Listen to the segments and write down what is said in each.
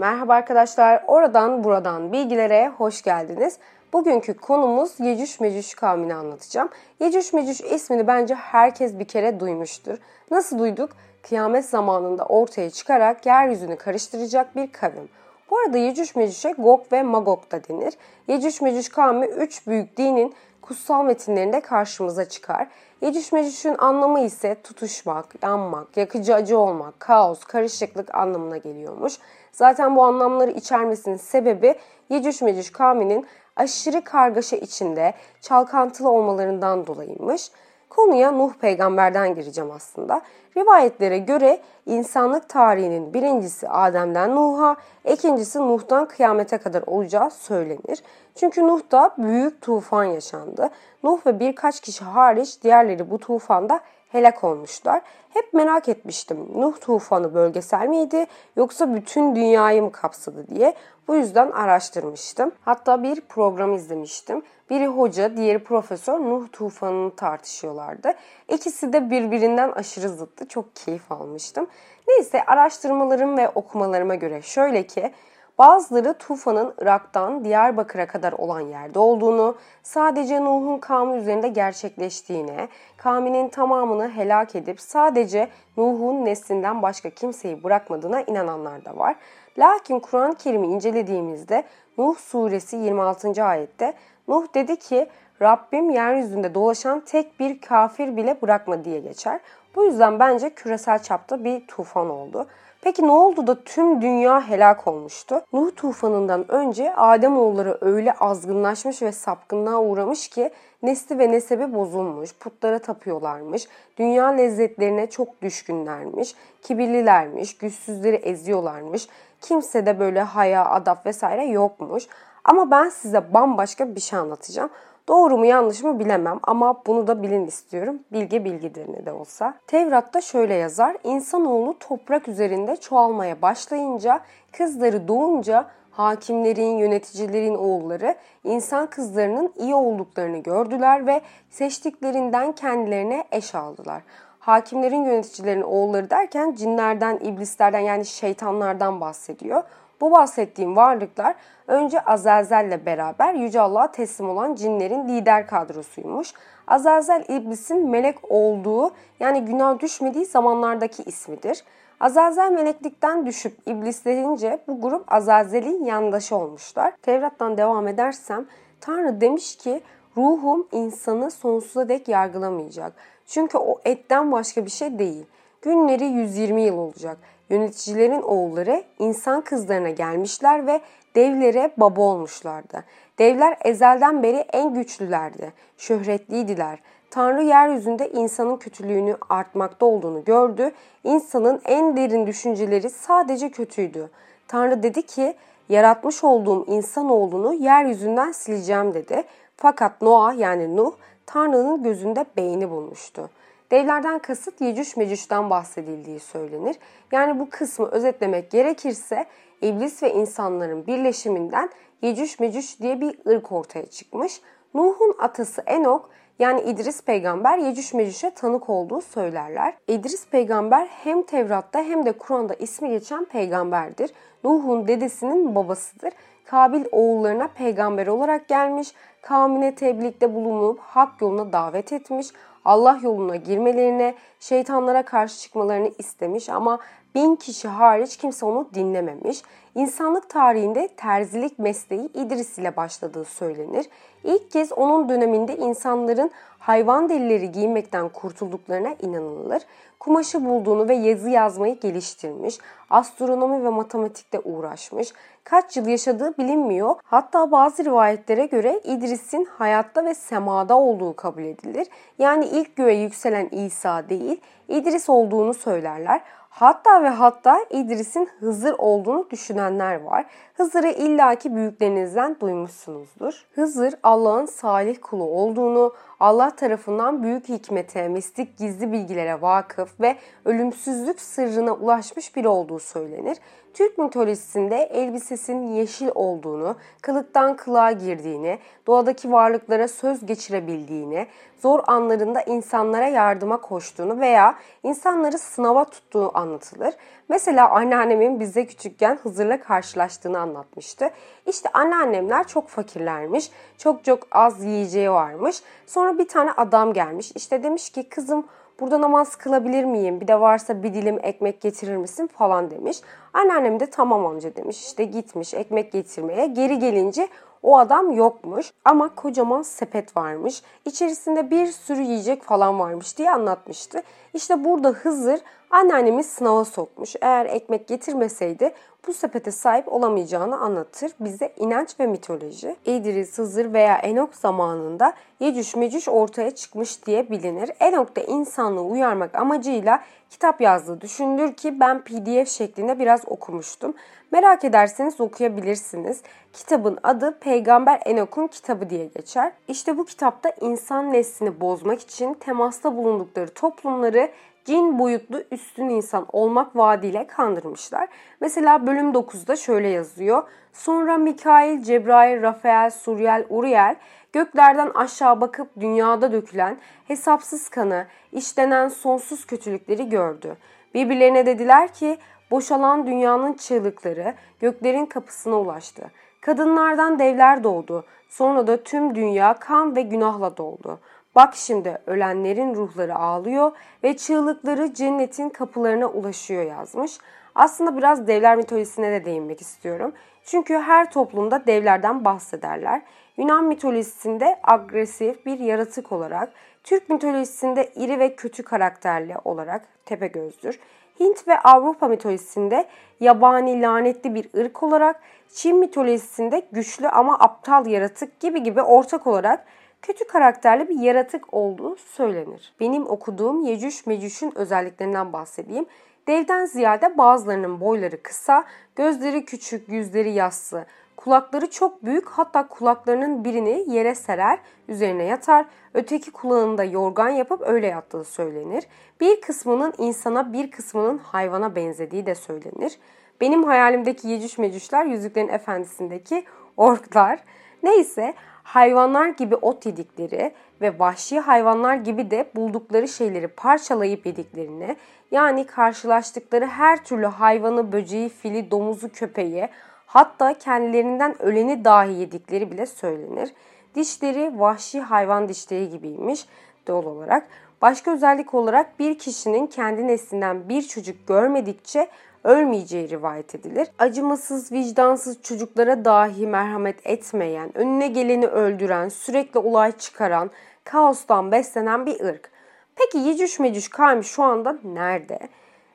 Merhaba arkadaşlar, oradan buradan bilgilere hoş geldiniz. Bugünkü konumuz Yecüc Mecüc kavmini anlatacağım. Yecüc Mecüc ismini bence herkes bir kere duymuştur. Nasıl duyduk? Kıyamet zamanında ortaya çıkarak yeryüzünü karıştıracak bir kavim. Bu arada Yecüc Mecüc'e Gog ve Magog da denir. Yecüc Mecüc kavmi üç büyük dinin kutsal metinlerinde karşımıza çıkar. Yecüc Mecüc'ün anlamı ise tutuşmak, yanmak, yakıcı acı olmak, kaos, karışıklık anlamına geliyormuş. Zaten bu anlamları içermesinin sebebi Yecüc Mecüc kavminin aşırı kargaşa içinde çalkantılı olmalarından dolayıymış. Konuya Nuh peygamberden gireceğim aslında. Rivayetlere göre insanlık tarihinin birincisi Adem'den Nuh'a, ikincisi Nuh'tan kıyamete kadar olacağı söylenir. Çünkü Nuh'ta büyük tufan yaşandı. Nuh ve birkaç kişi hariç diğerleri bu tufanda helak olmuşlar. Hep merak etmiştim Nuh tufanı bölgesel miydi yoksa bütün dünyayı mı kapsadı diye. Bu yüzden araştırmıştım. Hatta bir program izlemiştim. Biri hoca, diğeri profesör Nuh tufanını tartışıyorlardı. İkisi de birbirinden aşırı zıttı. Çok keyif almıştım. Neyse araştırmalarım ve okumalarıma göre şöyle ki Bazıları Tufan'ın Irak'tan Diyarbakır'a kadar olan yerde olduğunu, sadece Nuh'un kavmi üzerinde gerçekleştiğine, kavminin tamamını helak edip sadece Nuh'un neslinden başka kimseyi bırakmadığına inananlar da var. Lakin Kur'an-ı Kerim'i incelediğimizde Nuh suresi 26. ayette Nuh dedi ki Rabbim yeryüzünde dolaşan tek bir kafir bile bırakma diye geçer. Bu yüzden bence küresel çapta bir tufan oldu. Peki ne oldu da tüm dünya helak olmuştu? Nuh tufanından önce Adem oğulları öyle azgınlaşmış ve sapkınlığa uğramış ki nesli ve nesebi bozulmuş, putlara tapıyorlarmış, dünya lezzetlerine çok düşkünlermiş, kibirlilermiş, güçsüzleri eziyorlarmış. Kimse de böyle haya, adap vesaire yokmuş. Ama ben size bambaşka bir şey anlatacağım. Doğru mu yanlış mı bilemem ama bunu da bilin istiyorum. Bilge bilgidir de olsa. Tevrat'ta şöyle yazar. İnsanoğlu toprak üzerinde çoğalmaya başlayınca, kızları doğunca hakimlerin, yöneticilerin oğulları insan kızlarının iyi olduklarını gördüler ve seçtiklerinden kendilerine eş aldılar. Hakimlerin, yöneticilerin oğulları derken cinlerden, iblislerden yani şeytanlardan bahsediyor. Bu bahsettiğim varlıklar önce Azazel'le beraber Yüce Allah'a teslim olan cinlerin lider kadrosuymuş. Azazel iblisin melek olduğu yani günah düşmediği zamanlardaki ismidir. Azazel meleklikten düşüp iblislerince bu grup Azazel'in yandaşı olmuşlar. Tevrat'tan devam edersem Tanrı demiş ki ruhum insanı sonsuza dek yargılamayacak. Çünkü o etten başka bir şey değil. Günleri 120 yıl olacak. Yöneticilerin oğulları insan kızlarına gelmişler ve devlere baba olmuşlardı. Devler ezelden beri en güçlülerdi, şöhretliydiler. Tanrı yeryüzünde insanın kötülüğünü artmakta olduğunu gördü. İnsanın en derin düşünceleri sadece kötüydü. Tanrı dedi ki, yaratmış olduğum insanoğlunu yeryüzünden sileceğim dedi. Fakat Noah yani Nuh Tanrı'nın gözünde beğeni bulmuştu. Devlerden kasıt Yecüc Mecüc'ten bahsedildiği söylenir. Yani bu kısmı özetlemek gerekirse iblis ve insanların birleşiminden Yecüc Mecüc diye bir ırk ortaya çıkmış. Nuh'un atası Enok yani İdris peygamber Yecüc Mecüc'e tanık olduğu söylerler. İdris peygamber hem Tevrat'ta hem de Kur'an'da ismi geçen peygamberdir. Nuh'un dedesinin babasıdır. Kabil oğullarına peygamber olarak gelmiş, kavmine tebliğde bulunup hak yoluna davet etmiş, Allah yoluna girmelerini, şeytanlara karşı çıkmalarını istemiş ama bin kişi hariç kimse onu dinlememiş. İnsanlık tarihinde terzilik mesleği İdris ile başladığı söylenir. İlk kez onun döneminde insanların hayvan delileri giymekten kurtulduklarına inanılır. Kumaşı bulduğunu ve yazı yazmayı geliştirmiş, astronomi ve matematikte uğraşmış. Kaç yıl yaşadığı bilinmiyor. Hatta bazı rivayetlere göre İdris'in hayatta ve semada olduğu kabul edilir. Yani ilk göğe yükselen İsa değil, İdris olduğunu söylerler. Hatta ve hatta İdris'in Hızır olduğunu düşünenler var. Hızır'ı illaki büyüklerinizden duymuşsunuzdur. Hızır Allah'ın salih kulu olduğunu, Allah tarafından büyük hikmete, mistik gizli bilgilere vakıf ve ölümsüzlük sırrına ulaşmış biri olduğu söylenir. Türk mitolojisinde elbisesinin yeşil olduğunu, kılıktan kılığa girdiğini, doğadaki varlıklara söz geçirebildiğini, zor anlarında insanlara yardıma koştuğunu veya insanları sınava tuttuğu anlatılır. Mesela anneannemin bize küçükken Hızır'la karşılaştığını anlatmıştı. İşte anneannemler çok fakirlermiş, çok çok az yiyeceği varmış. Sonra bir tane adam gelmiş. İşte demiş ki kızım burada namaz kılabilir miyim? Bir de varsa bir dilim ekmek getirir misin falan demiş. Anneannem de tamam amca demiş. İşte gitmiş ekmek getirmeye. Geri gelince o adam yokmuş ama kocaman sepet varmış. İçerisinde bir sürü yiyecek falan varmış diye anlatmıştı. İşte burada Hızır anneannemi sınava sokmuş. Eğer ekmek getirmeseydi bu sepete sahip olamayacağını anlatır bize inanç ve mitoloji. İdris, Hızır veya Enok zamanında Yecüc Mecüc ortaya çıkmış diye bilinir. Enok da insanlığı uyarmak amacıyla kitap yazdığı düşünülür ki ben pdf şeklinde biraz okumuştum. Merak ederseniz okuyabilirsiniz. Kitabın adı Peygamber Enok'un kitabı diye geçer. İşte bu kitapta insan neslini bozmak için temasta bulundukları toplumları cin boyutlu üstün insan olmak vaadiyle kandırmışlar. Mesela bölüm 9'da şöyle yazıyor. Sonra Mikail, Cebrail, Rafael, Suriel, Uriel göklerden aşağı bakıp dünyada dökülen hesapsız kanı, işlenen sonsuz kötülükleri gördü. Birbirlerine dediler ki boşalan dünyanın çığlıkları göklerin kapısına ulaştı. Kadınlardan devler doğdu. Sonra da tüm dünya kan ve günahla doldu. Bak şimdi ölenlerin ruhları ağlıyor ve çığlıkları cennetin kapılarına ulaşıyor yazmış. Aslında biraz devler mitolojisine de değinmek istiyorum. Çünkü her toplumda devlerden bahsederler. Yunan mitolojisinde agresif bir yaratık olarak, Türk mitolojisinde iri ve kötü karakterli olarak Tepegöz'dür. Hint ve Avrupa mitolojisinde yabani lanetli bir ırk olarak, Çin mitolojisinde güçlü ama aptal yaratık gibi gibi ortak olarak kötü karakterli bir yaratık olduğu söylenir. Benim okuduğum Yecüc Mecüc'ün özelliklerinden bahsedeyim. Devden ziyade bazılarının boyları kısa, gözleri küçük, yüzleri yassı, kulakları çok büyük hatta kulaklarının birini yere serer, üzerine yatar, öteki kulağında yorgan yapıp öyle yattığı söylenir. Bir kısmının insana bir kısmının hayvana benzediği de söylenir. Benim hayalimdeki Yecüc Mecücler Yüzüklerin Efendisi'ndeki orklar. Neyse hayvanlar gibi ot yedikleri ve vahşi hayvanlar gibi de buldukları şeyleri parçalayıp yediklerini yani karşılaştıkları her türlü hayvanı, böceği, fili, domuzu, köpeği hatta kendilerinden öleni dahi yedikleri bile söylenir. Dişleri vahşi hayvan dişleri gibiymiş doğal olarak. Başka özellik olarak bir kişinin kendi neslinden bir çocuk görmedikçe ölmeyeceği rivayet edilir. Acımasız, vicdansız çocuklara dahi merhamet etmeyen, önüne geleni öldüren, sürekli olay çıkaran, kaostan beslenen bir ırk. Peki Yecüc Mecüc kavmi şu anda nerede?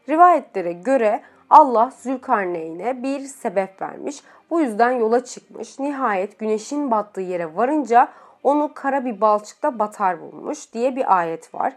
Rivayetlere göre Allah Zülkarneyn'e bir sebep vermiş. Bu yüzden yola çıkmış. Nihayet güneşin battığı yere varınca onu kara bir balçıkta batar bulmuş diye bir ayet var.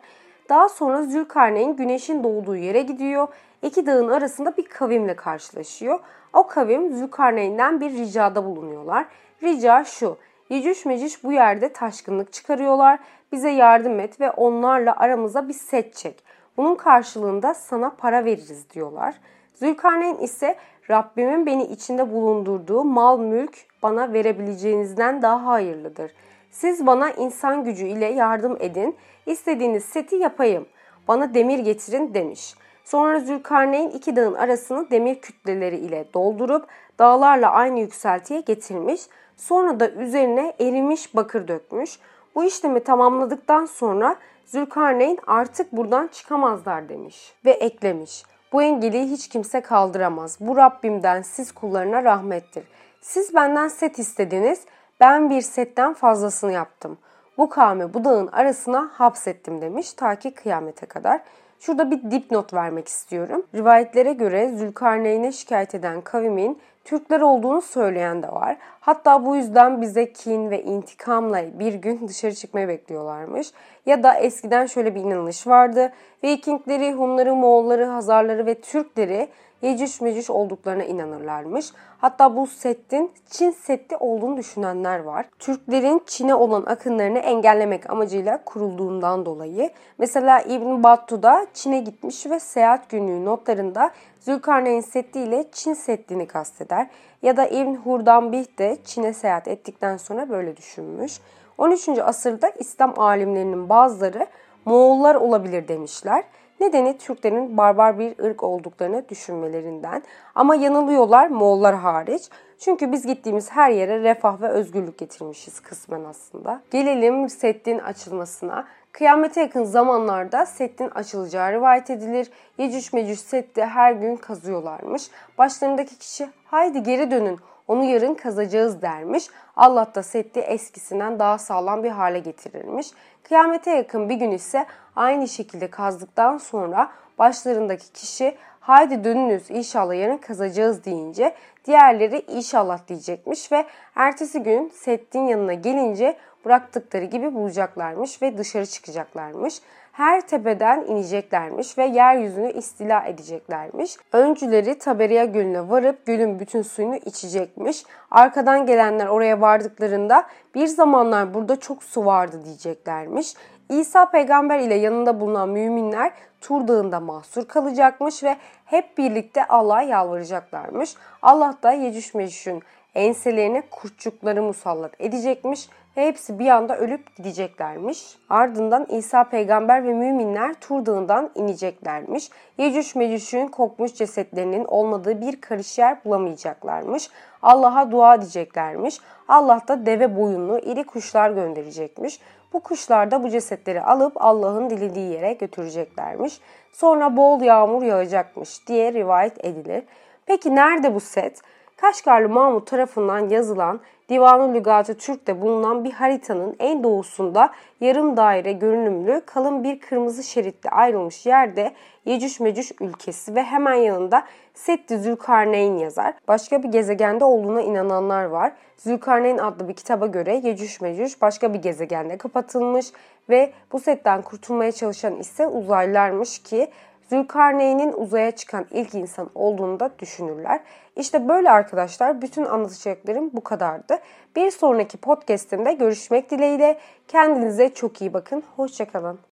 Daha sonra Zülkarneyn güneşin doğduğu yere gidiyor. İki dağın arasında bir kavimle karşılaşıyor. O kavim Zülkarneyn'den bir ricada bulunuyorlar. Rica şu. Yecüc Mecüc bu yerde taşkınlık çıkarıyorlar. Bize yardım et ve onlarla aramıza bir set çek. Bunun karşılığında sana para veririz diyorlar. Zülkarneyn ise Rabbimin beni içinde bulundurduğu mal mülk bana verebileceğinizden daha hayırlıdır. Siz bana insan gücü ile yardım edin, istediğiniz seti yapayım, bana demir getirin demiş. Sonra Zülkarneyn iki dağın arasını demir kütleleri ile doldurup dağlarla aynı yükseltiye getirmiş. Sonra da üzerine erimiş bakır dökmüş. Bu işlemi tamamladıktan sonra Zülkarneyn artık buradan çıkamazlar demiş ve eklemiş. Bu engeli hiç kimse kaldıramaz. Bu Rabbimden siz kullarına rahmettir. Siz benden set istediniz, ben bir setten fazlasını yaptım. Bu kavmi bu dağın arasına hapsettim demiş ta ki kıyamete kadar. Şurada bir dipnot vermek istiyorum. Rivayetlere göre Zülkarneyn'e şikayet eden kavimin Türkler olduğunu söyleyen de var. Hatta bu yüzden bize kin ve intikamla bir gün dışarı çıkmayı bekliyorlarmış. Ya da eskiden şöyle bir inanış vardı. Vikingleri, Hunları, Moğolları, Hazarları ve Türkleri Yecüc Mecüc olduklarına inanırlarmış. Hatta bu settin Çin Seddi olduğunu düşünenler var. Türklerin Çin'e olan akınlarını engellemek amacıyla kurulduğundan dolayı. Mesela İbn Battuta Çin'e gitmiş ve seyahat günlüğü notlarında Zülkarneyn Seddi ile Çin Seddi'ni kasteder. Ya da İbn Hurdambih de Çin'e seyahat ettikten sonra böyle düşünmüş. 13. asırda İslam alimlerinin bazıları Moğollar olabilir demişler. Nedeni Türklerin barbar bir ırk olduklarını düşünmelerinden. Ama yanılıyorlar Moğollar hariç. Çünkü biz gittiğimiz her yere refah ve özgürlük getirmişiz kısmen aslında. Gelelim Seddin açılmasına. Kıyamete yakın zamanlarda Seddin açılacağı rivayet edilir. Yecüc Mecüc Seddi her gün kazıyorlarmış. Başlarındaki kişi haydi geri dönün onu yarın kazacağız dermiş. Allah da Seddi eskisinden daha sağlam bir hale getirirmiş. Kıyamete yakın bir gün ise aynı şekilde kazdıktan sonra başlarındaki kişi haydi dönünüz inşallah yarın kazacağız deyince diğerleri inşallah diyecekmiş ve ertesi gün Seddin yanına gelince bıraktıkları gibi bulacaklarmış ve dışarı çıkacaklarmış her tepeden ineceklermiş ve yeryüzünü istila edeceklermiş. Öncüleri Taberiya Gölü'ne varıp gölün bütün suyunu içecekmiş. Arkadan gelenler oraya vardıklarında bir zamanlar burada çok su vardı diyeceklermiş. İsa peygamber ile yanında bulunan müminler Tur Dağı'nda mahsur kalacakmış ve hep birlikte Allah'a yalvaracaklarmış. Allah da Yecüc Mecüc'ün enselerine kurtçukları musallat edecekmiş ve hepsi bir anda ölüp gideceklermiş. Ardından İsa peygamber ve müminler Tur Dağı'ndan ineceklermiş. Yecüc Mecüc'ün kokmuş cesetlerinin olmadığı bir karış yer bulamayacaklarmış. Allah'a dua edeceklermiş. Allah da deve boyunlu iri kuşlar gönderecekmiş. Bu kuşlar da bu cesetleri alıp Allah'ın dilediği yere götüreceklermiş. Sonra bol yağmur yağacakmış diye rivayet edilir. Peki nerede bu set? Kaşgarlı Mahmut tarafından yazılan Divan-ı Lügat-ı Türk'te bulunan bir haritanın en doğusunda yarım daire görünümlü kalın bir kırmızı şeritte ayrılmış yerde Yecüc Mecüc ülkesi ve hemen yanında Setti Zülkarneyn yazar. Başka bir gezegende olduğuna inananlar var. Zülkarneyn adlı bir kitaba göre Yecüc Mecüc başka bir gezegende kapatılmış ve bu setten kurtulmaya çalışan ise uzaylılarmış ki Zülkarneyn'in uzaya çıkan ilk insan olduğunu da düşünürler. İşte böyle arkadaşlar bütün anlatacaklarım bu kadardı. Bir sonraki podcastimde görüşmek dileğiyle. Kendinize çok iyi bakın. Hoşçakalın.